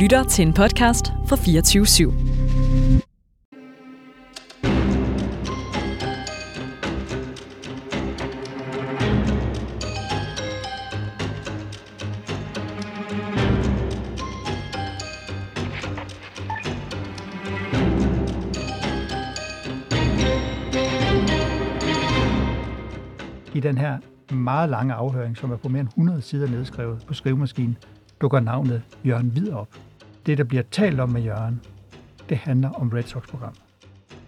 lytter til en podcast fra 24 /7. I den her meget lange afhøring, som er på mere end 100 sider nedskrevet på skrivemaskinen, dukker navnet Jørgen Hvid op. Det, der bliver talt om med Jørgen, det handler om Red Sox-programmet.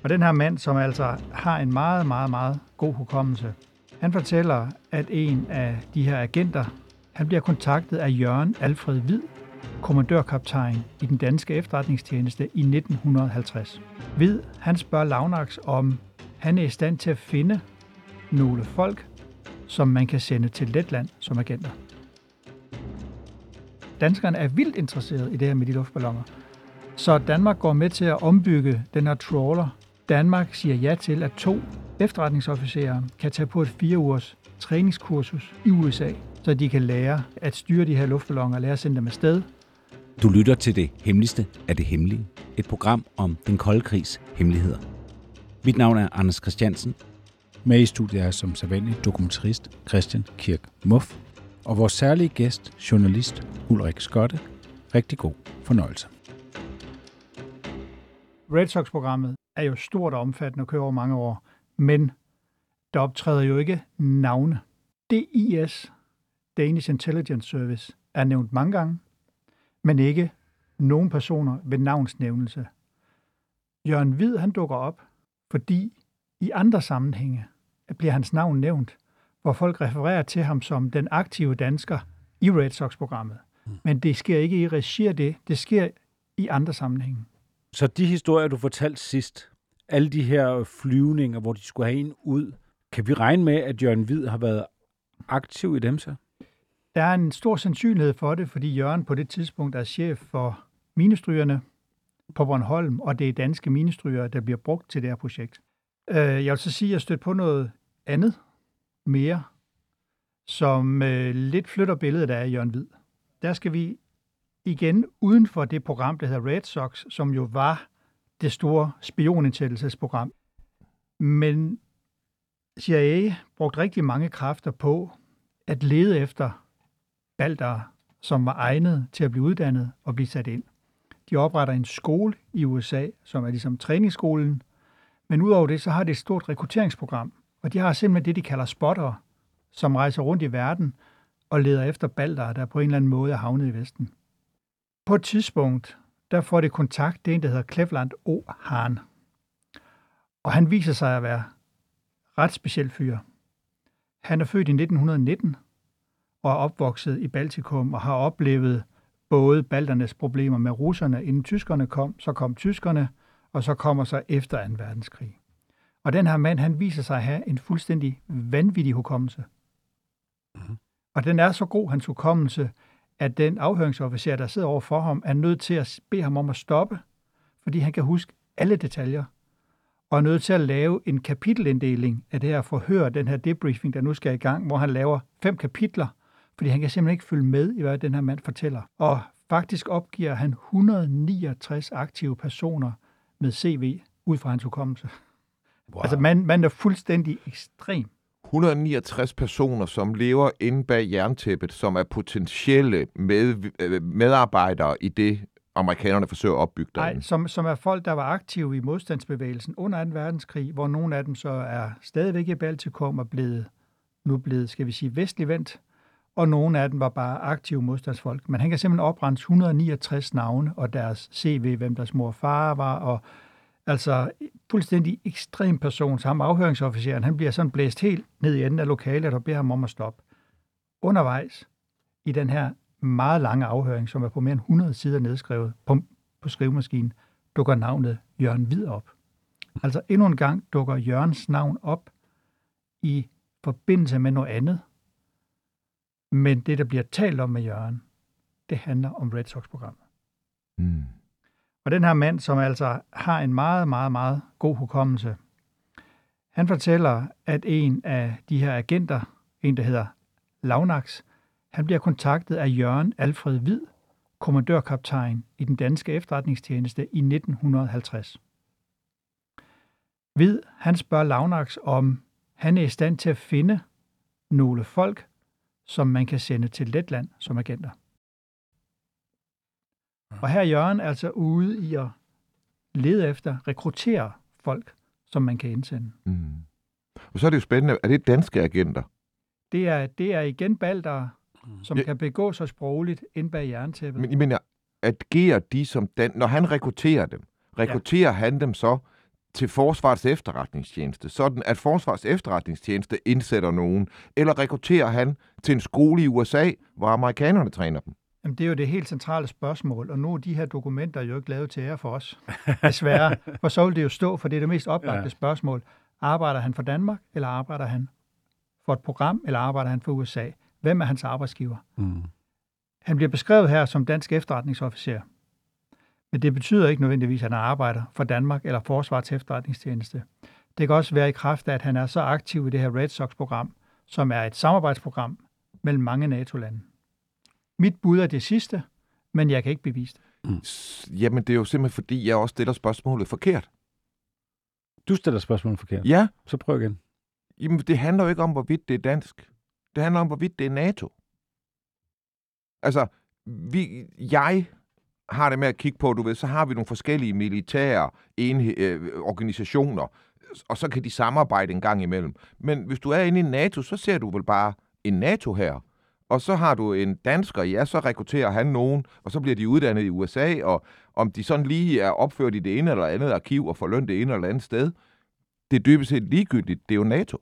Og den her mand, som altså har en meget, meget, meget god hukommelse, han fortæller, at en af de her agenter, han bliver kontaktet af Jørgen Alfred Hvid, kommandørkaptajn i den danske efterretningstjeneste i 1950. Hvid, han spørger Lavnax, om han er i stand til at finde nogle folk, som man kan sende til Letland som agenter. Danskerne er vildt interesseret i det her med de luftballoner. Så Danmark går med til at ombygge den her trawler. Danmark siger ja til, at to efterretningsofficerer kan tage på et fire ugers træningskursus i USA, så de kan lære at styre de her luftballoner og lære at sende dem afsted. Du lytter til det hemmeligste af det hemmelige. Et program om den kolde krigs hemmeligheder. Mit navn er Anders Christiansen. Med i studiet er som sædvanlig dokumentarist Christian Kirk Muff, og vores særlige gæst, journalist Ulrik Skotte. Rigtig god fornøjelse. Red Sox-programmet er jo stort og omfattende og kører over mange år, men der optræder jo ikke navne. DIS, Danish Intelligence Service, er nævnt mange gange, men ikke nogen personer ved navnsnævnelse. Jørgen Hvid, han dukker op, fordi i andre sammenhænge bliver hans navn nævnt, hvor folk refererer til ham som den aktive dansker i Red Sox-programmet. Mm. Men det sker ikke i regi af det, det sker i andre sammenhænge. Så de historier, du fortalte sidst, alle de her flyvninger, hvor de skulle have en ud, kan vi regne med, at Jørgen Hvid har været aktiv i dem så? Der er en stor sandsynlighed for det, fordi Jørgen på det tidspunkt er chef for minestrygerne på Bornholm, og det er danske minestryger, der bliver brugt til det her projekt. Øh, jeg vil så sige, at jeg stødte på noget andet mere, som øh, lidt flytter billedet af Jørgen Hvid. Der skal vi igen uden for det program, der hedder Red Sox, som jo var det store spionindsættelsesprogram. Men CIA brugte rigtig mange kræfter på at lede efter balder, som var egnet til at blive uddannet og blive sat ind. De opretter en skole i USA, som er ligesom træningsskolen, men udover det, så har det et stort rekrutteringsprogram, og de har simpelthen det, de kalder spotter, som rejser rundt i verden og leder efter balder, der på en eller anden måde er havnet i Vesten. På et tidspunkt, der får det kontakt, det er en, der hedder Cleveland O. Hahn. Og han viser sig at være ret speciel fyr. Han er født i 1919 og er opvokset i Baltikum og har oplevet både baldernes problemer med russerne, inden tyskerne kom, så kom tyskerne, og så kommer så efter 2. verdenskrig. Og den her mand, han viser sig at have en fuldstændig vanvittig hukommelse. Mm-hmm. Og den er så god, hans hukommelse, at den afhøringsofficer, der sidder over for ham, er nødt til at bede ham om at stoppe, fordi han kan huske alle detaljer, og er nødt til at lave en kapitelinddeling af det her forhør, den her debriefing, der nu skal i gang, hvor han laver fem kapitler, fordi han kan simpelthen ikke følge med i, hvad den her mand fortæller. Og faktisk opgiver han 169 aktive personer med CV ud fra hans hukommelse. Wow. Altså, man, man er fuldstændig ekstrem. 169 personer, som lever inde bag jerntæppet, som er potentielle med, øh, medarbejdere i det, amerikanerne forsøger at opbygge Nej, som, som er folk, der var aktive i modstandsbevægelsen under 2. verdenskrig, hvor nogle af dem så er stadigvæk i Baltikum og blevet, nu blevet, skal vi sige, vestlig vendt, og nogle af dem var bare aktive modstandsfolk. Men han kan simpelthen oprense 169 navne og deres CV, hvem deres mor og far var, og Altså fuldstændig ekstrem person, så ham afhøringsofficeren, han bliver sådan blæst helt ned i enden af lokalet og beder ham om at stoppe. Undervejs i den her meget lange afhøring, som er på mere end 100 sider nedskrevet på, på skrivemaskinen, dukker navnet Jørgen Hvid op. Altså endnu en gang dukker Jørgens navn op i forbindelse med noget andet. Men det, der bliver talt om med Jørgen, det handler om Red Sox-programmet. Mm. Og den her mand, som altså har en meget, meget, meget god hukommelse, han fortæller, at en af de her agenter, en der hedder Lavnax, han bliver kontaktet af Jørgen Alfred Hvid, kommandørkaptajn i den danske efterretningstjeneste i 1950. Hvid, han spørger Lavnax, om han er i stand til at finde nogle folk, som man kan sende til Letland som agenter. Og her er Jørgen altså ude i at lede efter, rekruttere folk, som man kan indsende. Mm. Og så er det jo spændende, er det danske agenter? Det er, det er igen balder, som Ja. kan begå sig sprogligt ind bag jerntæppet. Men jeg mener, agerer de som dan- når han rekrutterer dem, rekrutterer ja. han dem så til Forsvarets efterretningstjeneste, sådan at Forsvarets efterretningstjeneste indsætter nogen, eller rekrutterer han til en skole i USA, hvor amerikanerne træner dem? Jamen, det er jo det helt centrale spørgsmål, og nu er de her dokumenter jo ikke lavet til ære for os, desværre. For så vil det jo stå, for det er det mest oplagte Ja. spørgsmål. Arbejder han for Danmark, eller arbejder han for et program, eller arbejder han for USA? Hvem er hans arbejdsgiver? Mm. Han bliver beskrevet her som dansk efterretningsofficer. Men det betyder ikke nødvendigvis, at han arbejder for Danmark eller Forsvarets efterretningstjeneste. Det kan også være i kraft af, at han er så aktiv i det her Red Sox-program, som er et samarbejdsprogram mellem mange NATO-lande. Mit bud er det sidste, men jeg kan ikke bevise det. S- Jamen, det er jo simpelthen fordi, jeg også stiller spørgsmålet forkert. Du stiller spørgsmålet forkert. Ja, Så prøv igen. jamen, det handler jo ikke om, hvorvidt det er dansk. Det handler om, hvorvidt det er NATO. Altså, vi, jeg har det med at kigge på, du ved, så har vi nogle forskellige militære enhe, øh, organisationer, og så kan de samarbejde en gang imellem. Men hvis du er inde i NATO, så ser du vel bare en NATO her. Og så har du en dansker, ja, så rekrutterer han nogen, og så bliver de uddannet i USA, og om de sådan lige er opført i det ene eller andet arkiv og får løn det ene eller andet sted, det er dybest set ligegyldigt. Det er jo NATO.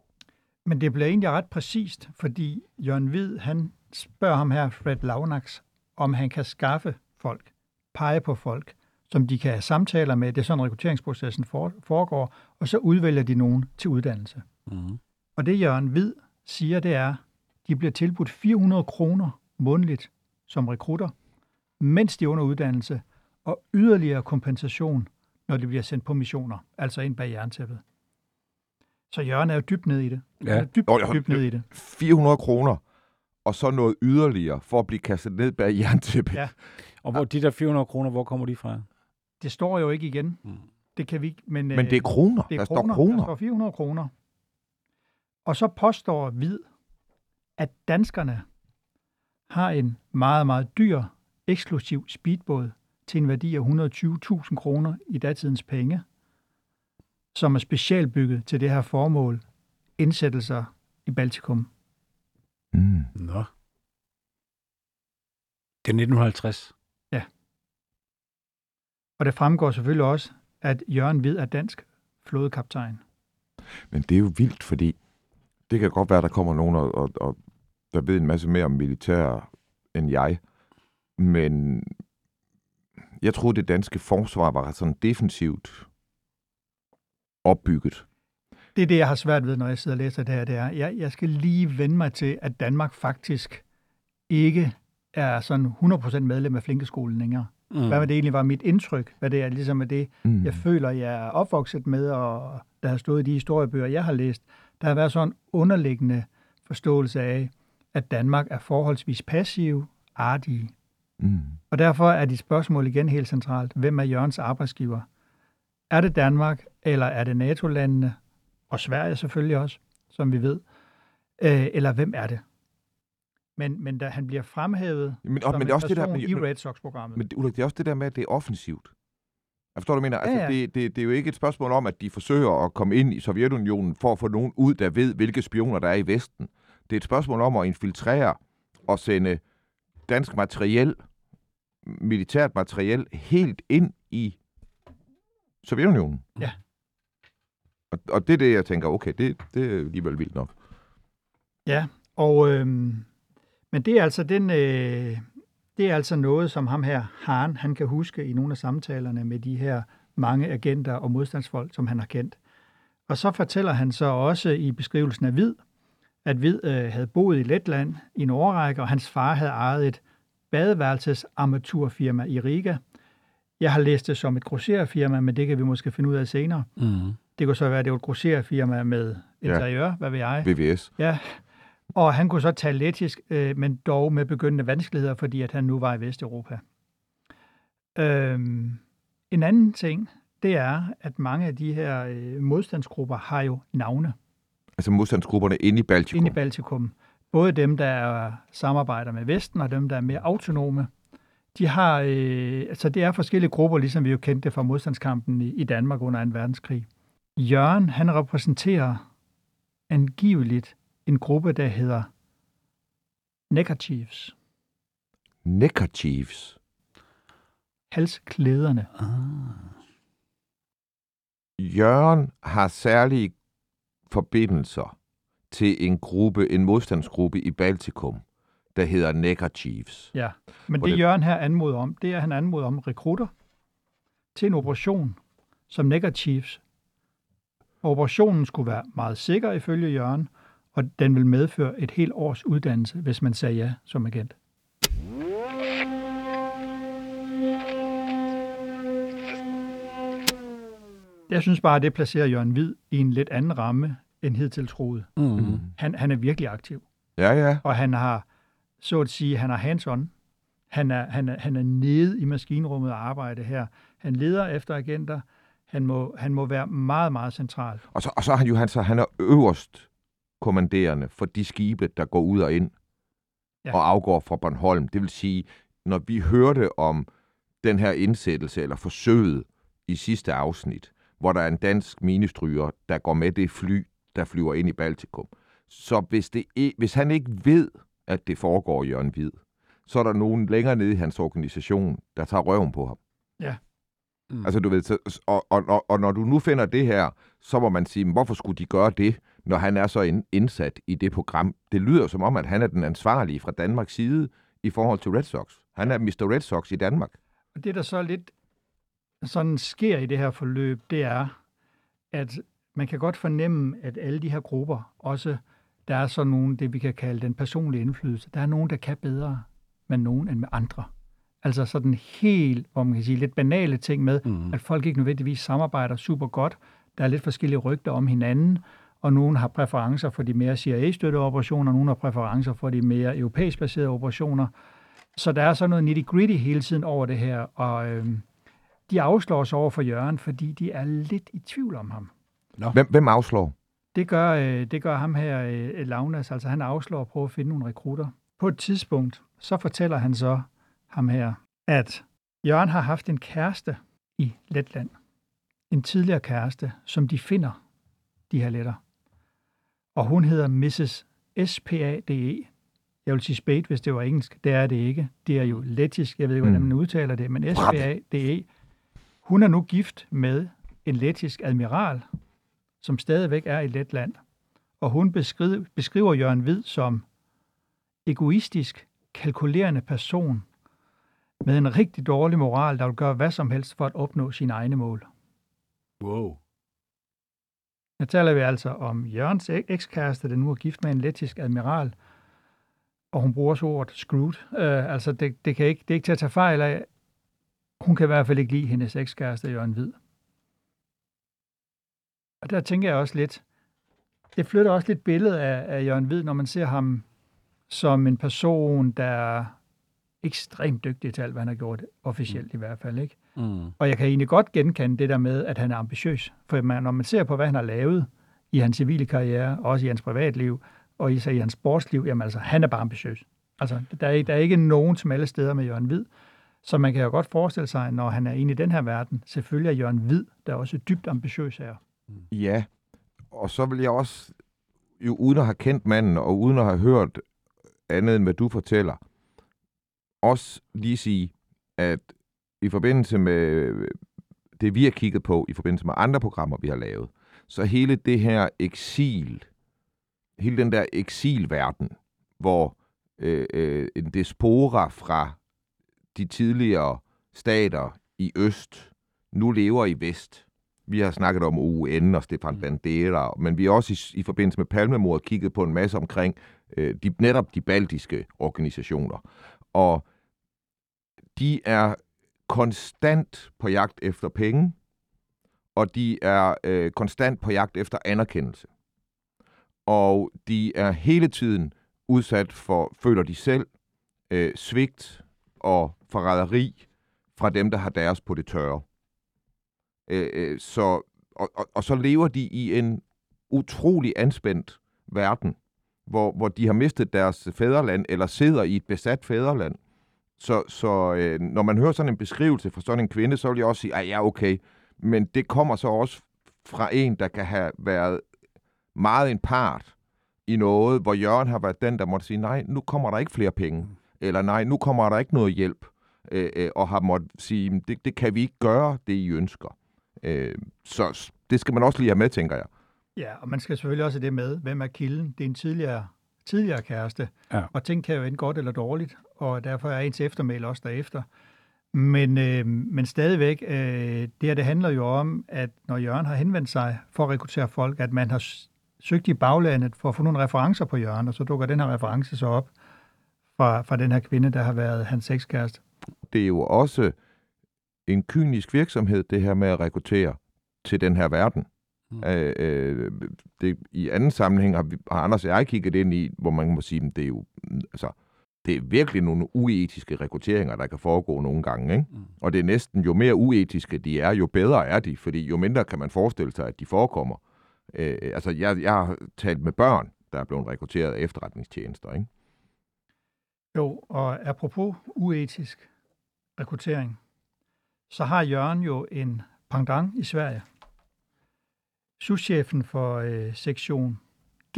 Men det bliver egentlig ret præcist, fordi Jørgen Hvid, han spørger ham her, Fred Lavnax, om han kan skaffe folk, pege på folk, som de kan have samtaler med. Det er sådan, rekrutteringsprocessen for- foregår, og så udvælger de nogen til uddannelse. Mm. Og det Jørgen Hvid siger, det er, de bliver tilbudt 400 kroner månedligt som rekrutter, mens de er under uddannelse, og yderligere kompensation, når de bliver sendt på missioner, altså ind bag jerntæppet. Så Jørgen er jo dybt ned i det. Ja. Han er dybt, jeg- dybt ned i det. 400 kroner, og så noget yderligere for at blive kastet ned bag jerntæppet. Ja. Og hvor de der 400 kroner, hvor kommer de fra? Det står jo ikke igen. Mm. Det kan vi ikke, men, Men det er kroner. det er der kroner. står kroner. Der står 400 kroner. Og så påstår Hvid, at danskerne har en meget, meget dyr, eksklusiv speedbåd til en værdi af 120.000 kroner i datidens penge, som er specialbygget til det her formål, indsættelser i Baltikum. Mm. Nå. Det er 1950. Og det fremgår selvfølgelig også, at Jørgen Hvid er dansk flådekaptajn. Men det er jo vildt, fordi det kan godt være, der kommer nogen, og, og, og der ved en masse mere om militær end jeg. Men jeg troede, det danske forsvar var sådan defensivt opbygget. Det er det, jeg har svært ved, når jeg sidder og læser det her. Det er, jeg, jeg skal lige vende mig til, at Danmark faktisk ikke er sådan 100% medlem af Flinkeskolen længere. Mm. Hvad det egentlig var mit indtryk, hvad det er ligesom er det, Mm. jeg føler, jeg er opvokset med, og der har stået i de historiebøger, jeg har læst. Der har været sådan en underliggende forståelse af, at Danmark er forholdsvis passiv, artige. Mm. Og derfor er dit spørgsmål igen helt centralt. Hvem er Jørgens arbejdsgiver? Er det Danmark, eller er det NATO-landene, og Sverige selvfølgelig også, som vi ved? Øh, eller hvem er det? Men, men da han bliver fremhævet Men, og, som men en det er også det der, men, i Red Sox-programmet. men Ulrik, det er også det der med, at det er offensivt. Jeg forstår, du mener. Altså, Ja, ja. Det, det, det er jo ikke et spørgsmål om, at de forsøger at komme ind i Sovjetunionen for at få nogen ud, der ved, hvilke spioner der er i Vesten. Det er et spørgsmål om at infiltrere og sende dansk materiel, militært materiel, helt ind i Sovjetunionen. Ja. Og, og det er det, jeg tænker, okay, det, det er alligevel vildt nok. Ja, og, øhm, men det er altså den, øh, det er altså noget, som ham her, Haren, han kan huske i nogle af samtalerne med de her mange agenter og modstandsfolk, som han har kendt. Og så fortæller han så også i beskrivelsen af Hvid, at Hvid øh, havde boet i Letland i en årrække, og hans far havde ejet et badeværelsesarmaturfirma i Riga. Jeg har læst det som et grossererfirma, men det kan vi måske finde ud af senere. Mm. Det kunne så være, at det var et grossererfirma med Ja. interiør, hvad ved jeg. VVS. Ja, og han kunne så tale lettisk, øh, men dog med begyndende vanskeligheder, fordi at han nu var i Vesteuropa. Øhm, en anden ting, det er, at mange af de her øh, modstandsgrupper har jo navne Altså modstandsgrupperne inde i Baltikum. inde i Baltikum. Både dem, der er, samarbejder med Vesten, og dem, der er mere autonome. De har, øh, altså det er forskellige grupper, ligesom vi jo kendte det fra modstandskampen i, i Danmark under 2. verdenskrig. Jørgen, han repræsenterer angiveligt en gruppe, der hedder Neckerchiefs, Neckerchiefs. halsklæderne. Jørgen har særlige forbindelser til en gruppe, en modstandsgruppe i Baltikum, der hedder Neckerchiefs. Ja, men det det- Jørgen her anmoder om, det er, at han anmoder om rekrutter til en operation som Neckerchiefs. Operationen skulle være meget sikker ifølge Jørgen, og den vil medføre et helt års uddannelse, hvis man sagde ja som agent. Jeg synes bare, at det placerer Jørgen Hvid i en lidt anden ramme end hidtil troet. Mm. Han, han er virkelig aktiv Ja, ja. og han har, så at sige, han har hands-on. Han er, han, er, han er nede i maskinrummet og arbejde her. Han leder efter agenter. Han må, han må være meget, meget central. Og så, og så er han jo han, så han er øverst kommanderende for de skibe, der går ud og ind Ja. ja. og afgår fra Bornholm. Det vil sige, når vi hørte om den her indsættelse eller forsøget i sidste afsnit, hvor der er en dansk ministryger, der går med det fly, der flyver ind i Baltikum. Så hvis, det, i- hvis han ikke ved, at det foregår Jørgen Hvid, så er der nogen længere nede i hans organisation, der tager røven på ham. Mm. Altså, du ved, så, og, og, og, og når du nu finder det her, så må man sige, "Men hvorfor skulle de gøre det, når han er så ind, indsat i det program? Det lyder som om, at han er den ansvarlige fra Danmarks side i forhold til Red Sox. Han er Mr. Red Sox i Danmark. Og det, der så lidt sådan sker i det her forløb, det er, at man kan godt fornemme, at alle de her grupper, også der er så nogen, det vi kan kalde den personlige indflydelse, der er nogen, der kan bedre med nogen end med andre. Altså sådan helt, hvor man kan sige, lidt banale ting med, Mm. at folk ikke nødvendigvis samarbejder super godt. Der er lidt forskellige rygter om hinanden, og nogen har præferencer for de mere CIA-støttede operationer, og nogen har præferencer for de mere europæisk baserede operationer. Så der er så noget nitty-gritty hele tiden over det her, og øhm, de afslår sig over for Jørgen, fordi de er lidt i tvivl om ham. Hvem, hvem afslår? Det gør, øh, det gør ham her, øh, Lavnas, altså han afslår at prøve at finde nogle rekrutter. På et tidspunkt, så fortæller han så ham her, at Jørgen har haft en kæreste i Letland. En tidligere kæreste, som de finder, de her letter. Og hun hedder Mrs. S-P-A-D-E. Jeg vil sige Spade, hvis det var engelsk. Det er det ikke. Det er jo lettisk. Jeg ved ikke, hvordan Mm. man udtaler det, men S-P-A-D-E. Hun er nu gift med en lettisk admiral, som stadigvæk er i Letland. Og hun beskriver, beskriver Jørgen Hvid som egoistisk, kalkulerende person med en rigtig dårlig moral, der vil gøre hvad som helst for at opnå sine egne mål. Wow. Her taler vi altså om Jørgens ek- ekskæreste, der nu er gift med en lettisk admiral, og hun bruger så ordet screwed. Uh, altså, det, det, kan ikke, det er ikke til at tage fejl af. Hun kan i hvert fald ikke lide hendes ekskæreste, Jørgen Hvid. Og der tænker jeg også lidt, det flytter også lidt billedet af, af Jørgen Hvid, når man ser ham som en person, der er ekstremt dygtig til alt, hvad han har gjort, officielt i hvert fald. Ikke? Mm. Og jeg kan egentlig godt genkende det der med, at han er ambitiøs. For man, når man ser på, hvad han har lavet i hans civile karriere, og også i hans privatliv, og især i hans sportsliv, jamen altså, han er bare ambitiøs. Altså, der er, der er ikke nogen som alle steder med Jørgen Hvid. Så man kan jo godt forestille sig, når han er inde i den her verden, selvfølgelig er Jørgen Hvid, der er også dybt ambitiøs her. Ja, og så vil jeg også, jo uden at have kendt manden, og uden at have hørt andet end hvad du fortæller, også lige sige, at i forbindelse med det, vi har kigget på, i forbindelse med andre programmer, vi har lavet, så hele det her eksil, hele den der eksilverden, hvor øh, øh, en despora fra de tidligere stater i øst nu lever i vest. Vi har snakket om UN og Stefan Bandera, men vi har også i, i forbindelse med Palmemordet kigget på en masse omkring øh, de, netop de baltiske organisationer. Og de er konstant på jagt efter penge, og de er øh, konstant på jagt efter anerkendelse. Og de er hele tiden udsat for, føler de selv, øh, svigt og forræderi fra dem, der har deres på det tørre. Øh, øh, så, og, og, og så lever de i en utrolig anspændt verden, hvor, hvor de har mistet deres fædreland, eller sidder i et besat fædreland. Så, så øh, når man hører sådan en beskrivelse fra sådan en kvinde, så vil jeg også sige, at ja, okay. Men det kommer så også fra en, der kan have været meget en part i noget, hvor Jørgen har været den, der måtte sige, nej, nu kommer der ikke flere penge. Eller nej, nu kommer der ikke noget hjælp. Øh, øh, og har måttet sige, det, det kan vi ikke gøre, det I ønsker. Øh, så det skal man også lige have med, tænker jeg. Ja, og man skal selvfølgelig også have det med, hvem er kilden? Det er en tidligere, tidligere kæreste, Ja. og ting kan jo ende godt eller dårligt, og derfor er ens eftermæl også derefter. Men, øh, men stadigvæk, øh, det her det handler jo om, at når Jørgen har henvendt sig for at rekruttere folk, at man har søgt i baglandet for at få nogle referencer på Jørgen, og så dukker den her reference så op fra, fra den her kvinde, der har været hans ekskæreste. Det er jo også en kynisk virksomhed, det her med at rekruttere til den her verden. Mm. Øh, øh, det, I anden sammenhæng har, vi, har Anders og jeg kigget ind i, hvor man må sige, at det er jo mm, altså, det er virkelig nogle uetiske rekrutteringer, der kan foregå nogle gange. Ikke? Mm. Og det er næsten, jo mere uetiske de er, jo bedre er de, fordi jo mindre kan man forestille sig, at de forekommer. Øh, altså, jeg, jeg har talt med børn, der er blevet rekrutteret af efterretningstjenester. Ikke? Jo, og apropos uetisk rekruttering, så har Jørgen jo en pendant i Sverige. Souschefen for øh, sektion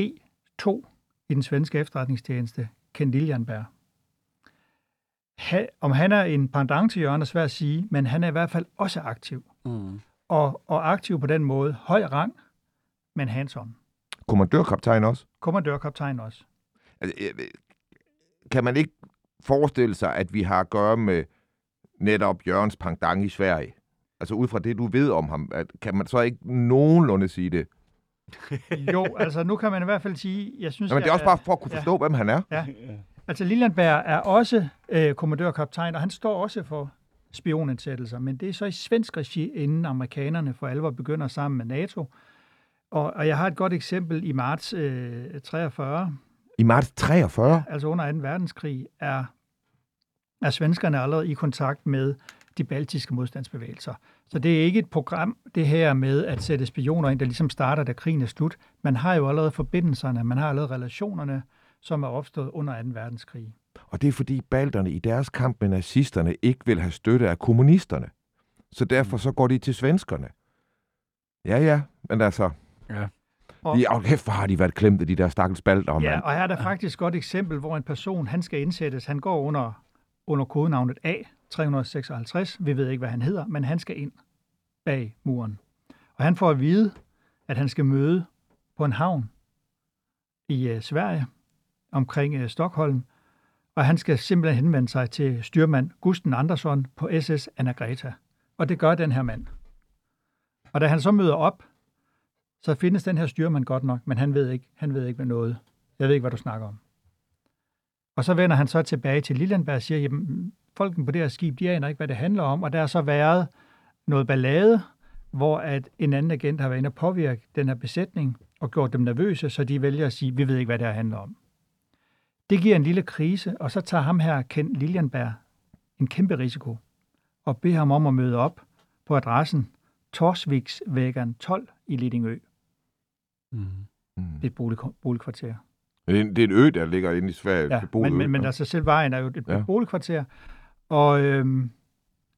G2 i den svenske efterretningstjeneste, Ken Liljanberg. Ha, om han er en pendant til Jørgen er svært at sige, men han er i hvert fald også aktiv. Mm. Og, og aktiv på den måde, høj rang, men hands-on. Kommandørkaptajn også. Kommandørkaptajn også. Altså, kan man ikke forestille sig, at vi har at gøre med netop Jørgens pendant i Sverige? Altså ud fra det, du ved om ham, at, kan man så ikke nogenlunde sige det? Jo, altså nu kan man i hvert fald sige, jeg synes... Nå, men det er jeg også bare for at kunne ja. forstå, hvem han er. Ja. Altså Lillandberg er også øh, kommandørkaptajn, og han står også for spionindsættelser, men det er så i svensk regi, inden amerikanerne for alvor begynder sammen med NATO. Og, og jeg har et godt eksempel i marts øh, 43, I marts 43? altså under 2. verdenskrig, er, er svenskerne allerede i kontakt med de baltiske modstandsbevægelser. Så det er ikke et program, det her med at sætte spioner ind, der ligesom starter, da krigen er slut. Man har jo allerede forbindelserne, man har allerede relationerne, som er opstået under 2. verdenskrig. Og det er fordi balterne i deres kamp med nazisterne ikke vil have støtte af kommunisterne. Så derfor så går de til svenskerne. Ja, ja, men altså... Ja. Og- De, oh, kæft, hvor har de været klemte, de der stakkels balter, Ja, mand. og her er der faktisk et godt eksempel, hvor en person, han skal indsættes, han går under, under kodenavnet 356, vi ved ikke, hvad han hedder, men han skal ind bag muren. Og han får at vide, at han skal møde på en havn i øh, Sverige, omkring øh, Stockholm, og han skal simpelthen henvende sig til styrmand Gusten Andersson på SS Anna Greta. Og det gør den her mand. Og da han så møder op, så findes den her styrmand godt nok, men han ved ikke, han ved ikke hvad noget. Jeg ved ikke, hvad du snakker om. Og så vender han så tilbage til Lillandberg og siger, jamen, folken på det her skib, de aner ikke, hvad det handler om. Og der har så været noget ballade, hvor at en anden agent har været inde og påvirke den her besætning og gjort dem nervøse, så de vælger at sige, vi ved ikke, hvad det her handler om. Det giver en lille krise, og så tager ham her, Ken Liljanberg, en kæmpe risiko, og beder ham om at møde op på adressen Torsviksvæggen 12 i Lidingø. Mm. Det er et bolig, boligkvarter. Det er en- det er en ø, der ligger inde i Sverige. Ja, men, men, men altså selv vejen er jo et ja. boligkvarter. Og øhm,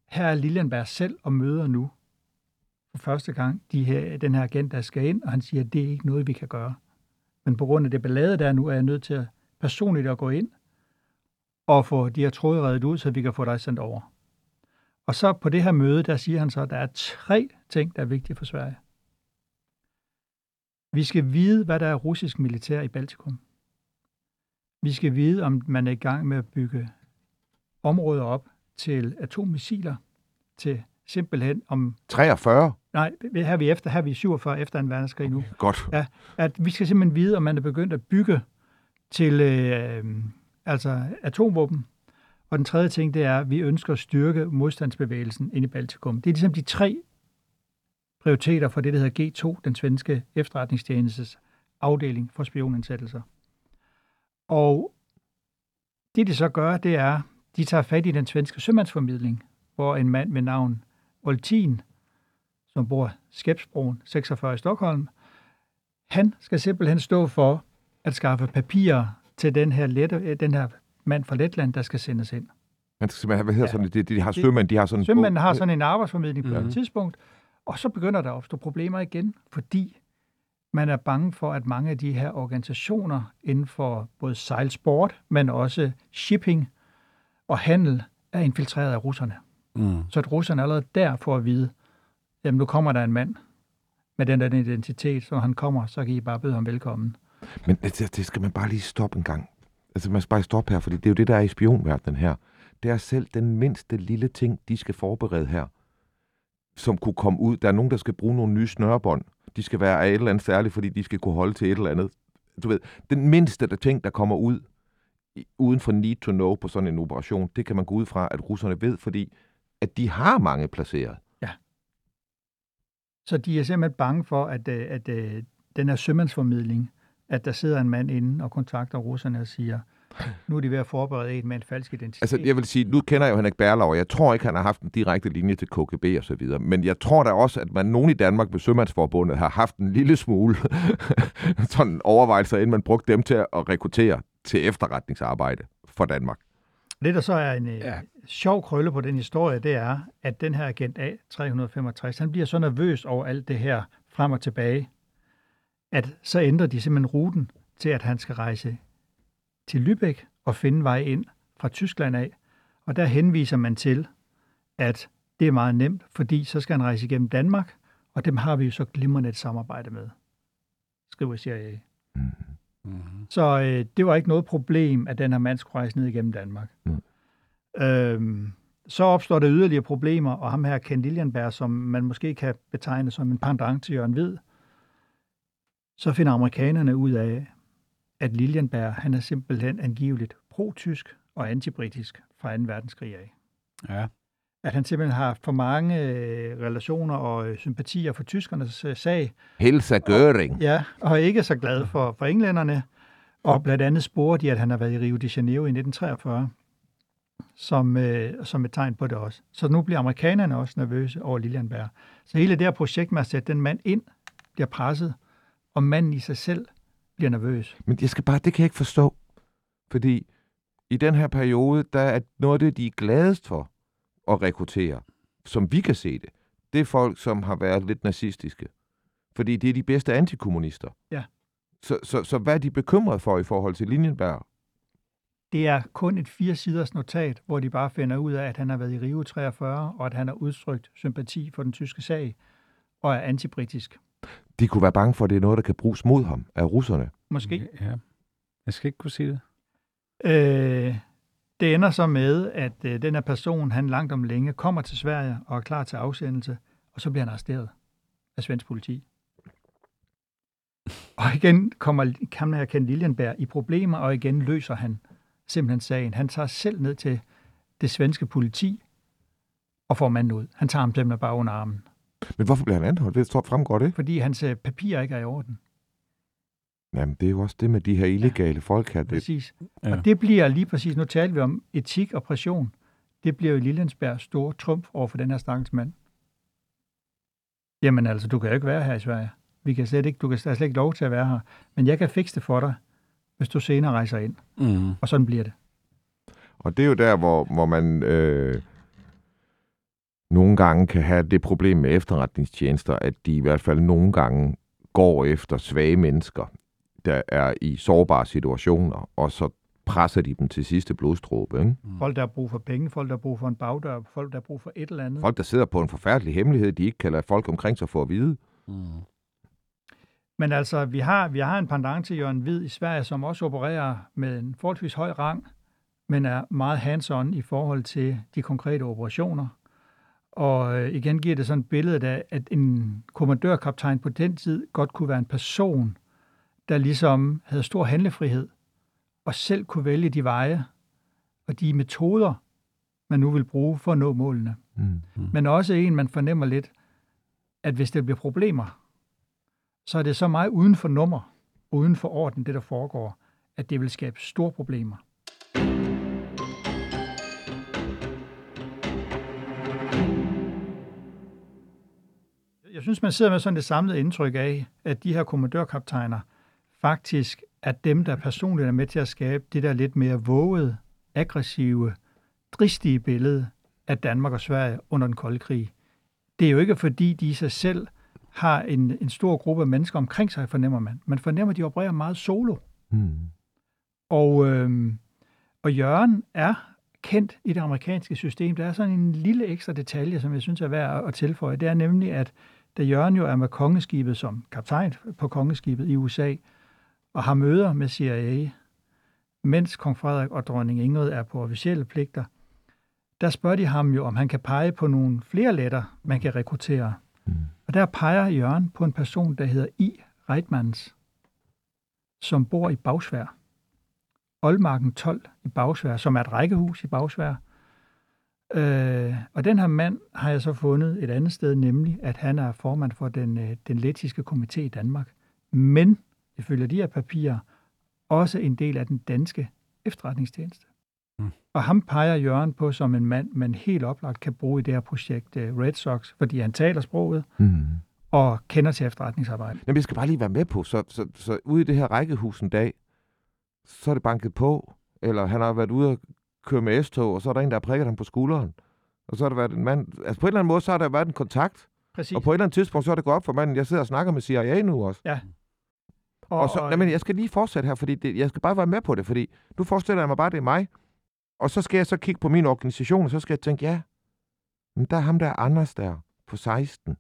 her er Liljanberg selv og møder nu for første gang de her, den her agent, der skal ind, og han siger, at det er ikke noget, vi kan gøre. Men på grund af det ballade, der er nu, er jeg nødt til at personligt at gå ind og få de her tråde reddet ud, så vi kan få dig sendt over. Og så på det her møde, der siger han så, at der er tre ting, der er vigtige for Sverige. Vi skal vide, hvad der er russisk militær i Baltikum. Vi skal vide, om man er i gang med at bygge områder op til atommissiler, til simpelthen om... 43? Nej, her er vi efter, her er vi 47 efter en verdenskrig nu. Godt. At vi skal simpelthen vide, om man er begyndt at bygge til øh, altså atomvåben. Og den tredje ting, det er, at vi ønsker at styrke modstandsbevægelsen inde i Baltikum. Det er ligesom de tre prioriteter for det, der hedder G2, den svenske efterretningstjenestes afdeling for spionindsættelser. Og det, de så gør, det er, de tager fat i den svenske sømandsformidling, hvor en mand ved navn Oltin, som bor Skæbsbroen 46 i Stockholm, han skal simpelthen stå for at skaffe papirer til den her, lette, den her mand fra Letland, der skal sendes ind. Man skal simpelthen have, hvad hedder Ja. sådan, det, de har sømænd, de har sådan en Sømændene har sådan en arbejdsformidling på Mhm. et tidspunkt, og så begynder der at opstå problemer igen, fordi man er bange for, at mange af de her organisationer inden for både sejlsport, men også shipping og handel, er infiltreret af russerne. Mm. Så at russerne allerede der får at vide, jamen nu kommer der en mand med den der identitet, så når han kommer, så kan I bare byde ham velkommen. Men det, det skal man bare lige stoppe en gang. Altså, man skal bare stoppe her, fordi det er jo det, der er i spionverdenen her. Det er selv den mindste lille ting, de skal forberede her, som kunne komme ud. Der er nogen, der skal bruge nogle nye snørebånd. De skal være af et eller andet særligt, fordi de skal kunne holde til et eller andet. Du ved, den mindste der ting, der kommer ud uden for need to know på sådan en operation, det kan man gå ud fra, at russerne ved, fordi at de har mange placeret. Så de er simpelthen bange for, at, øh, at, at den her sømandsformidling, at der sidder en mand inde og kontakter russerne og siger, nu er de ved at forberede en med en falsk identitet. Altså, jeg vil sige, nu kender jeg jo Henrik Berlov, og jeg tror ikke, han har haft en direkte linje til KGB og så videre. Men jeg tror da også, at man nogen i Danmark med Sømandsforbundet har haft en lille smule sådan overvejelser, inden man brugte dem til at rekruttere til efterretningsarbejde for Danmark. Det, der så er en ja. Ja. sjov krølle på den historie, det er, at den her agent A365, han bliver så nervøs over alt det her frem og tilbage, at så ændrer de simpelthen ruten til, at han skal rejse til Lübeck og finde vej ind fra Tyskland af. Og der henviser man til, at det er meget nemt, fordi så skal han rejse igennem Danmark, og dem har vi jo så glimrende et samarbejde med, skriver CIA. Mm-hmm. Så øh, det var ikke noget problem, at den her mand skulle rejse ned igennem Danmark. Mm. Øhm, så opstår der yderligere problemer, og ham her, Ken Liljenberg, som man måske kan betegne som en pendant til Jørgen Hvid, så finder amerikanerne ud af, at Liljenberg, han er simpelthen angiveligt pro-tysk og antibritisk fra 2. verdenskrig af. Ja. At han simpelthen har for mange øh, relationer og øh, sympatier for tyskernes øh, sag, Helsa Göring. Ja, og ikke så glad for, for englænderne. Og blandt andet sporer de, at han har været i Rio de Janeiro i 1943, som, øh, som et tegn på det også. Så nu bliver amerikanerne også nervøse over Lilienberg. Så hele det her projekt med at sætte den mand ind, bliver presset, og manden i sig selv bliver nervøs. Men jeg skal bare, det kan jeg ikke forstå. Fordi i den her periode, der er noget af det, de er gladest for at rekruttere, som vi kan se det, det er folk, som har været lidt nazistiske. Fordi det er de bedste antikommunister. Ja. Så, så, så hvad er de bekymret for i forhold til Linjenberg? Det er kun et fire siders notat, hvor de bare finder ud af, at han har været i Rio 43, og at han har udtrykt sympati for den tyske sag, og er antibritisk. De kunne være bange for, at det er noget, der kan bruges mod ham af russerne. Måske. Ja. Jeg skal ikke kunne sige det. Øh, det ender så med, at øh, den her person, han langt om længe, kommer til Sverige og er klar til afsendelse, og så bliver han arresteret af svensk politi. Og igen kommer kan her Ken Liljenberg i problemer, og igen løser han simpelthen sagen. Han tager selv ned til det svenske politi og får manden ud. Han tager ham simpelthen bare under armen, Men hvorfor bliver han anholdt? Det står fremgår det. fordi hans øh, papirer ikke er i orden. Jamen, det er jo også det med de her illegale folk her. Det, Præcis. Ja. Og det bliver lige præcis, nu talte vi om etik og pression, det bliver jo Lillensbergs store trumf over for den her stakkels mand. Jamen altså, du kan jo ikke være her i Sverige. Vi kan slet ikke, du kan slet ikke lov til at være her. Men jeg kan fikse det for dig, hvis du senere rejser ind. Mm. Og sådan bliver det. Og det er jo der, hvor, hvor man øh, nogle gange kan have det problem med efterretningstjenester, at de i hvert fald nogle gange går efter svage mennesker, der er i sårbare situationer, og så presser de dem til sidste blodstråbe. Ikke? Folk, der har brug for penge, folk, der har brug for en bagdør, folk, der har brug for et eller andet. Folk, der sidder på en forfærdelig hemmelighed, de ikke kan lade folk omkring sig få at vide. Mm. Men altså, vi har, vi har en pendant til Jørgen Hvid i Sverige, som også opererer med en forholdsvis høj rang, men er meget hands-on i forhold til de konkrete operationer. Og øh, igen giver det sådan et billede af, at en kommandørkaptajn på den tid godt kunne være en person, der ligesom havde stor handlefrihed og selv kunne vælge de veje og de metoder, man nu vil bruge for at nå målene. Mm. Mm. Men også en, man fornemmer lidt, at hvis der bliver problemer, så er det så meget uden for nummer, uden for orden, det der foregår, at det vil skabe store problemer. Jeg synes, man sidder med sådan det samlede indtryk af, at de her kommandørkaptajner – faktisk er dem, der personligt er med til at skabe det der lidt mere vågede, aggressive, dristige billede af Danmark og Sverige under den kolde krig. Det er jo ikke, fordi de i sig selv har en, en stor gruppe af mennesker omkring sig, fornemmer man. Man fornemmer, at de opererer meget solo. Mm. Og, øhm, og Jørgen er kendt i det amerikanske system. Der er sådan en lille ekstra detalje, som jeg synes er værd at- at tilføje. Det er nemlig, at da Jørgen jo er med kongeskibet som kaptajn på kongeskibet i USA, og har møder med CIA, mens kong Frederik og dronning Ingrid er på officielle pligter, der spørger de ham jo, om han kan pege på nogle flere letter, man kan rekruttere. Mm. Og der peger Jørgen på en person, der hedder I. Reitmans, som bor i Bagsvær. Oldmarken 12 i Bagsvær, som er et rækkehus i Bagsvær. Øh, og den her mand har jeg så fundet et andet sted, nemlig at han er formand for den, øh, den letiske komité i Danmark. Men, ifølge de her papirer, også en del af den danske efterretningstjeneste. Mm. Og ham peger Jørgen på som en mand, man helt oplagt kan bruge i det her projekt øh, Red Sox, fordi han taler sproget Mm. og kender til efterretningsarbejde. Jamen, jeg skal bare lige være med på, så, så, så ude i det her rækkehus en dag, så er det banket på, eller han har været ude og køre med S-tog, og så er der en, der har prikket ham på skulderen. Og så har der været en mand, altså på en eller anden måde, så har der været en kontakt, Præcis. og på et eller andet tidspunkt, så er det gået op for manden, jeg sidder og snakker med CIA nu også. Og, Og så, nej, men jeg skal lige fortsætte her, fordi det, jeg skal bare være med på det, fordi nu forestiller jeg mig bare, det er mig, og så skal jeg så kigge på min organisation, og så skal jeg tænke, ja, men der er ham der Anders der, på 16.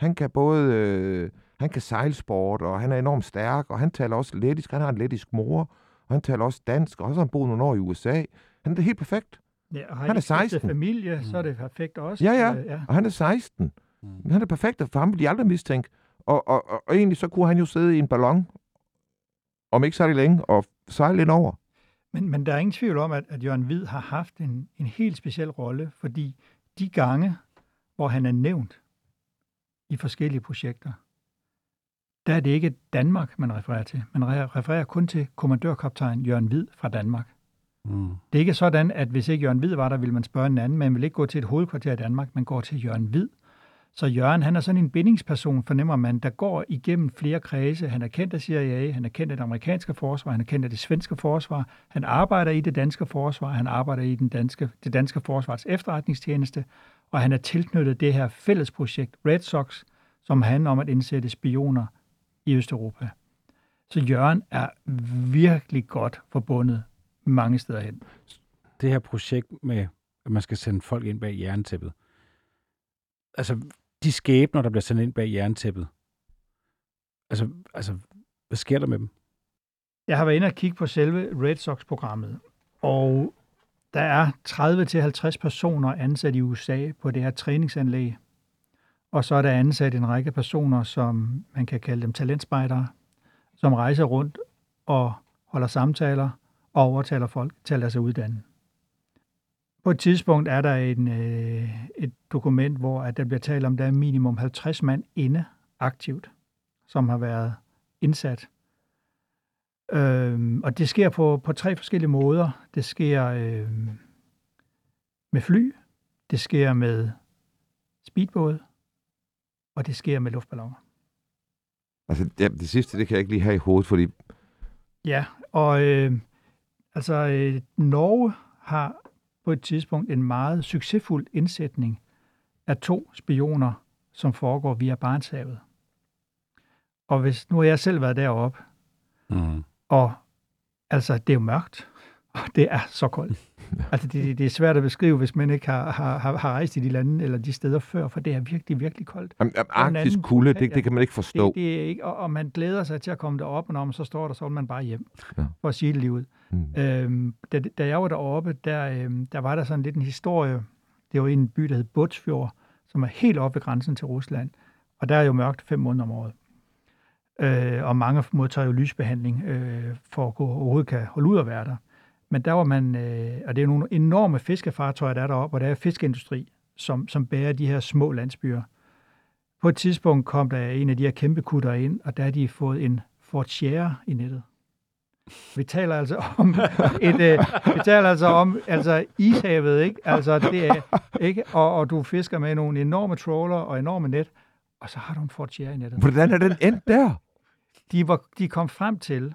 Han kan både, øh, han kan sejlsport, og han er enormt stærk, og han taler også lettisk, han har en lettisk mor, og han taler også dansk, og så har han boet nogle år i USA. Han er det helt perfekt, ja, og han er I stiftet 16. familie, så er det perfekt også. Ja, ja. Øh, ja. og han er 16. Mm. Han er perfekt, og for ham vil de aldrig mistænke. Og, og, og, og egentlig så kunne han jo sidde i en ballon, om ikke særlig længe, og sejle ind over. Men, men der er ingen tvivl om, at, at Jørgen Hvid har haft en, en helt speciel rolle, fordi de gange, hvor han er nævnt i forskellige projekter, der er det ikke Danmark, man refererer til. Man re- refererer kun til kommandørkaptajn Jørgen Hvid fra Danmark. Mm. Det er ikke sådan, at hvis ikke Jørgen Hvid var der, ville man spørge en anden. Man vil ikke gå til et hovedkvarter i Danmark, man går til Jørgen Hvid. Så Jørgen, han er sådan en bindingsperson, fornemmer man, der går igennem flere kredse. Han er kendt af CIA, han er kendt af det amerikanske forsvar, han er kendt af det svenske forsvar, han arbejder i det danske forsvar, han arbejder i den danske, det danske forsvars efterretningstjeneste, og han er tilknyttet det her fællesprojekt Red Sox, som handler om at indsætte spioner i Østeuropa. Så Jørgen er virkelig godt forbundet mange steder hen. det her projekt med, at man skal sende folk ind bag jerntæppet. Altså, de skæbner, der bliver sendt ind bag jerntæppet. Altså, altså hvad sker der med dem? Jeg har været inde og kigge på selve Red Sox-programmet, og der er 30-50 personer ansat i USA på det her træningsanlæg. Og så er der ansat en række personer, som man kan kalde dem talentspejdere, som rejser rundt og holder samtaler og overtaler folk til at lade sig uddanne. På et tidspunkt er der en, øh, et dokument, hvor at der bliver talt om, at der er minimum 50 mand inde aktivt, som har været indsat Øhm, og det sker på, på tre forskellige måder. Det sker øhm, med fly, det sker med speedbåd, og det sker med luftballoner. Altså, ja, det sidste, det kan jeg ikke lige have i hovedet, fordi Ja, og øh, altså øh, Norge har på et tidspunkt en meget succesfuld indsætning af to spioner, som foregår via Barentshavet. Og hvis nu har jeg selv været deroppe, Mm. Og altså, det er jo mørkt, det er så koldt. Altså, det, det er svært at beskrive, hvis man ikke har, har, har rejst i de lande eller de steder før, for det er virkelig, virkelig koldt. Jamen, arktisk kulde, det, det kan man ikke forstå. Det, det er ikke, og, og man glæder sig til at komme derop, og når man så står der, så vil man bare hjem, Ja. for at sige ud. Mm. Øhm, da, da jeg var deroppe, der, øhm, der var der sådan lidt en historie. Det var i en by, der hed Butsfjord, som er helt oppe ved grænsen til Rusland. Og der er jo mørkt fem måneder om året. Øh, og mange modtager jo lysbehandling, øh, for at kunne overhovedet kan holde ud og være der. Men der var man, øh, og det er nogle enorme fiskefartøjer, der er deroppe, og der er fiskeindustri, som, som bærer de her små landsbyer. På et tidspunkt kom der en af de her kæmpe kutter ind, og der har de fået en Fort Sierra i nettet. Vi taler altså om et, øh, vi taler altså om altså ishavet, ikke? Altså det er, ikke? Og, og du fisker med nogle enorme trawler og enorme net, og så har du en Ford Sierra i nettet. Hvordan er den endt der? De, var, de kom frem til,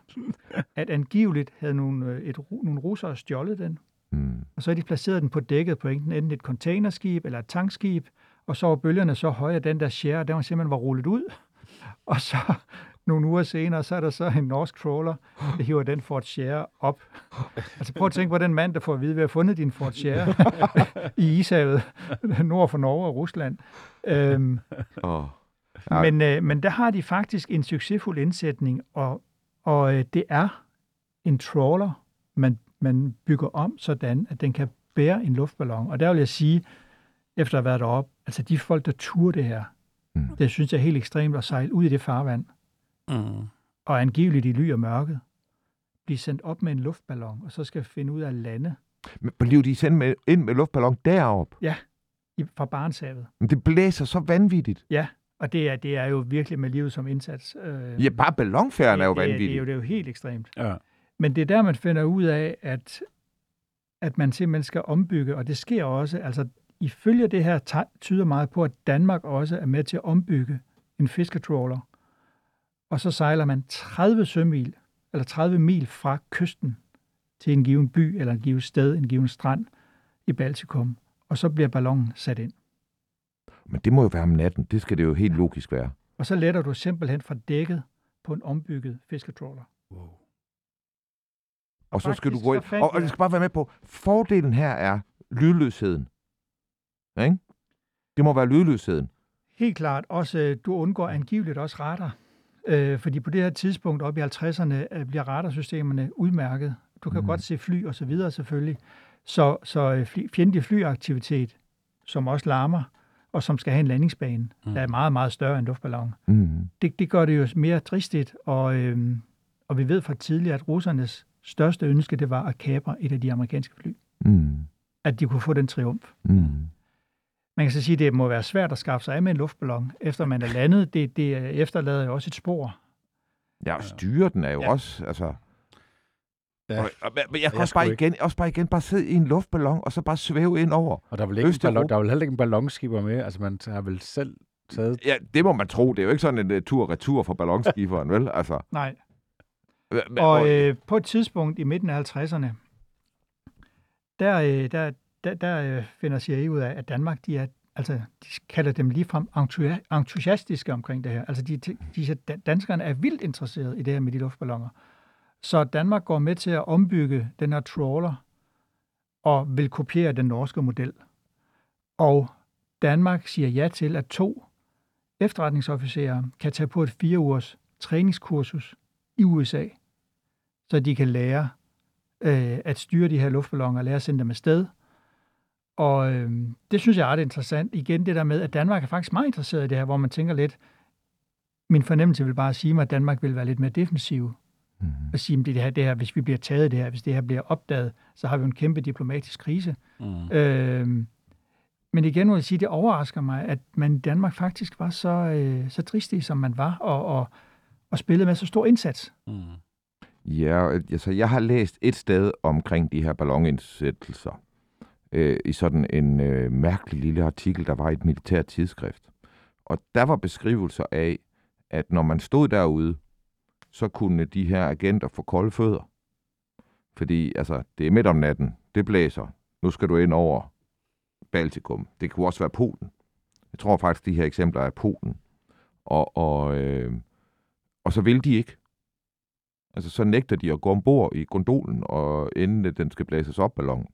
at angiveligt havde nogle, øh, et, nogle russere stjålet den, Mm. og så har de placeret den på dækket på enten, enten et containerskib eller et tankskib, og så var bølgerne så høje, at den der Sierra, den var simpelthen var rullet ud. Og så nogle uger senere, så er der så en norsk trawler, der hiver den Ford Sierra op. Altså prøv at tænke på den mand, der får at vide, at vi har fundet din Ford Sierra i Ishavet, nord for Norge og Rusland. Øhm, Oh. Ja. men, øh, men der har de faktisk en succesfuld indsætning, og, og øh, det er en trawler, man, man bygger om sådan, at den kan bære en luftballon. Og der vil jeg sige, efter at have været deroppe, altså de folk, der turer det her, Mm. det synes jeg er helt ekstremt at sejle ud i det farvand, Mm. og angiveligt i ly og mørket, blive sendt op med en luftballon, og så skal finde ud af at lande Men blev de sendt med, ind med luftballon derop? i, fra Barentshavet. Men det blæser så vanvittigt. Og det er, det er jo virkelig med livet som indsats. Øh, Ja, bare ballonfærden er jo vanvittig. det, er jo, det er jo helt ekstremt. Ja. Men det er der, man finder ud af, at, at man simpelthen skal ombygge, og det sker også. Altså, ifølge det her tyder meget på, at Danmark også er med til at ombygge en fisketrawler. Og så sejler man 30 sømil, eller 30 mil fra kysten til en given by, eller en given sted, en given strand i Baltikum. Og så bliver ballonen sat ind. Men det må jo være om natten. Det skal det jo helt logisk være. Og så letter du simpelthen fra dækket på en ombygget fisketrawler. Wow. Og så skal du gå ind. Og, og jeg- du skal bare være med på, fordelen her er lydløsheden. Ikke? Det må være lydløsheden. Helt klart. Også, øh, du undgår angiveligt også radar. Øh, fordi på det her tidspunkt, op i 50'erne, øh, bliver radarsystemerne udmærket. Du kan mm. godt se fly og så videre selvfølgelig. Så, så øh, fjendtlig flyaktivitet, som også larmer, og som skal have en landingsbane, Mm. der er meget, meget større end luftballon. Mm. Det, det gør det jo mere dristigt, og, øhm, og vi ved fra tidligere, at russernes største ønske, det var at kapre et af de amerikanske fly. Mm. At de kunne få den triumf. Mm. Man kan så sige, at det må være svært at skaffe sig af med en luftballon, efter man er landet. Det, det efterlader jo også et spor. Ja, og styre den er jo Ja. også, altså... Ja. Og, men jeg kan Jeg også bare, ikke. igen, også bare igen bare sidde i en luftballon, og så bare svæve ind over. Og der er, vel ikke en ballon, der er vel heller ikke en ballonskipper med. Altså, man har vel selv taget... Ja, det må man tro. Det er jo ikke sådan en uh, tur-retur for ballonskiberen, vel? Altså, Nej. men, Og øh, på et tidspunkt i midten af 50'erne, der, øh, der, der, der øh, finder CIA ud af, at Danmark, de er, altså, de kalder dem ligefrem entusi- entusiastiske omkring det her. Altså, de, de, de, danskerne er vildt interesserede i det her med de luftballoner. Så Danmark går med til at ombygge den her trawler og vil kopiere den norske model. Og Danmark siger ja til, at to efterretningsofficerer kan tage på et fire ugers træningskursus i USA, så de kan lære øh, at styre de her luftballoner og lære at sende dem afsted. Og øh, det synes jeg er ret interessant. Igen det der med, at Danmark er faktisk meget interesseret i det her, hvor man tænker lidt, min fornemmelse vil bare sige mig, at Danmark vil være lidt mere defensiv mm. Og sige, at det her, det her, hvis vi bliver taget det her, hvis det her bliver opdaget, så har vi jo en kæmpe diplomatisk krise. Mm. Øh, men igen må jeg sige, det overrasker mig, at man i Danmark faktisk var så, øh, så dristig, som man var, og, og, og spillede med så stor indsats. Mm. Ja, altså jeg har læst et sted omkring de her ballonindsættelser. Øh, I sådan en øh, mærkelig lille artikel, der var i et militært tidsskrift. Og der var beskrivelser af, at når man stod derude, så kunne de her agenter få kolde fødder. Fordi altså, det er midt om natten, det blæser, nu skal du ind over Baltikum. Det kunne også være Polen. Jeg tror faktisk, de her eksempler er Polen. Og, og, øh, og så vil de ikke. Altså, så nægter de at gå ombord i gondolen, og inden den skal blæses op ballonen.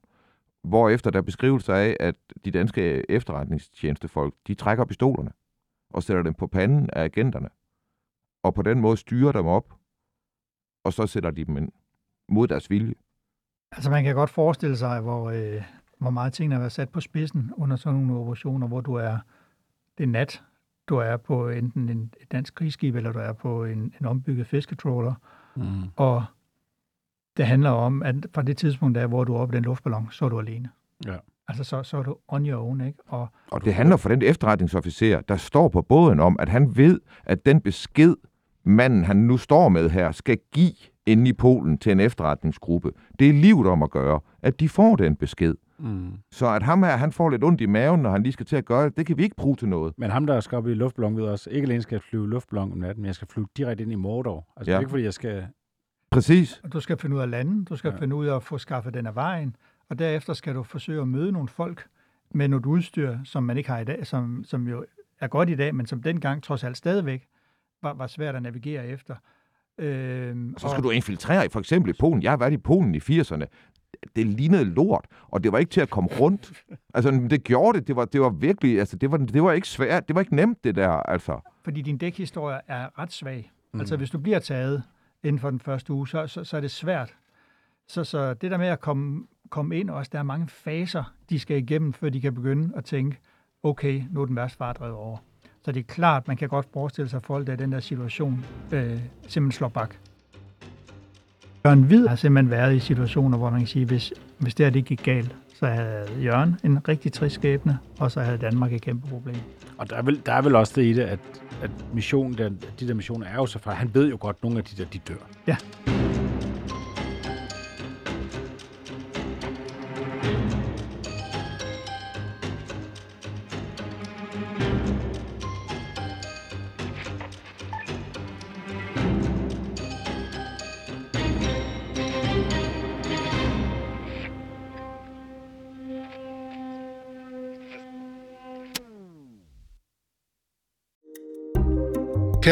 Hvorefter der er beskrivelser af, at de danske efterretningstjenestefolk, de trækker pistolerne og sætter dem på panden af agenterne. Og på den måde styrer dem op, og så sætter de dem ind mod deres vilje. Altså man kan godt forestille sig, hvor, øh, hvor meget tingene har været sat på spidsen under sådan nogle operationer, hvor du er, det er nat, du er på enten en, et dansk krigsskib, eller du er på en, en ombygget fisketrawler, Mm. og det handler om, at fra det tidspunkt, der, hvor du er oppe i den luftballon, så er du alene. Ja. Altså så, så er du on your own, ikke? Og Og det handler for den efterretningsofficer, der står på båden om, at han ved, at den besked, manden han nu står med her, skal give inde i Polen til en efterretningsgruppe. Det er livet om at gøre, at de får den besked. Mm. Så at ham her, han får lidt ondt i maven, når han lige skal til at gøre det, det kan vi ikke bruge til noget. Men ham, der skal op i luftballon, ved også, ikke alene skal jeg flyve luftballon om natten, men jeg skal flyve direkte ind i Mordor. Altså, ja. det er ikke, fordi jeg skal... Præcis. Og du skal finde ud af landen, du skal ja. finde ud af at få skaffet den af vejen, og derefter skal du forsøge at møde nogle folk med noget udstyr, som man ikke har i dag, som, som jo er godt i dag, men som dengang trods alt stadigvæk var, var svært at navigere efter. Øhm, Så skal du infiltrere i for eksempel i Polen. Jeg har været i Polen i 80'erne. Det lignede lort, og det var ikke til at komme rundt. Altså, det gjorde det. Det var, det var virkelig, altså, det var, det var ikke svært. Det var ikke nemt, det der, altså. fordi din dækhistorie er ret svag. Mm. Altså hvis du bliver taget inden for den første uge, så, så, så er det svært. Så, så det der med at komme, komme ind også, der er mange faser, de skal igennem, før de kan begynde at tænke, okay, nu er den værste far drevet over. Så det er klart, man kan godt forestille sig, at folk der i den der situation øh, simpelthen slår bak. Jørgen Hvid har simpelthen været i situationer, hvor man kan sige, hvis, hvis det her det gik galt, så havde Jørgen en rigtig trist skæbne, og så havde Danmark et kæmpe problem. Og der er vel, der er vel også det i det, at, at missionen, der, de der missioner er jo så fra, han ved jo godt, at nogle af de der, de dør. Ja.